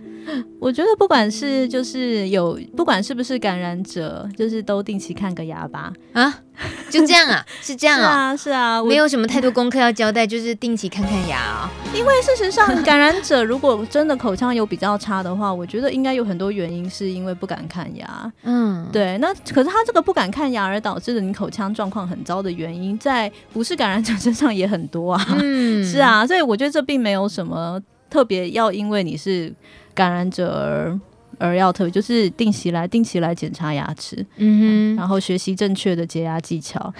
我觉得不管是就是有，不管是不是感染者，就是都定期看个牙吧。啊，就这样啊？是这样啊？是啊，没有什么太多功课要交代，就是定期看看牙啊。因为事实上，感染者如果真的口腔有比较差的话，我觉得应该有很多原因，是因为不敢看牙。嗯，对。那可是他这个不敢看牙而导致的你口腔状况很糟的原因，在不是感染者身上也很多啊。嗯，是啊，所以我觉得这并没有什么特别要，因为你是。感染者而而要特别就是定期来定期来检查牙齿，嗯哼，然后学习正确的洁牙技巧。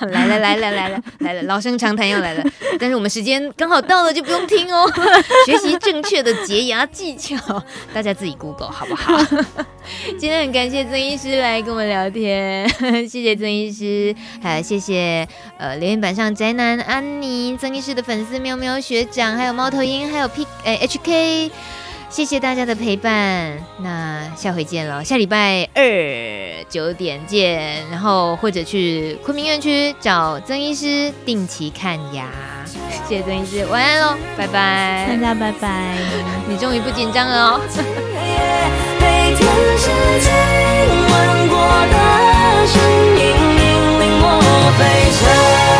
来了来了来了来了，老生常谈要来了，但是我们时间刚好到了，就不用听哦。学习正确的洁牙技巧，大家自己 Google 好不好？今天很感谢曾医师来跟我们聊天，谢谢曾医师，还有谢谢呃留言板上宅男安妮、曾医师的粉丝喵喵学长，还有猫头鹰，还有 P 哎 HK。谢谢大家的陪伴，那下回见喽，下礼拜二九点见，然后或者去昆明院区找曾医师定期看牙。谢谢曾医师，晚安喽，拜拜，大家拜拜，你终于不紧张了哦。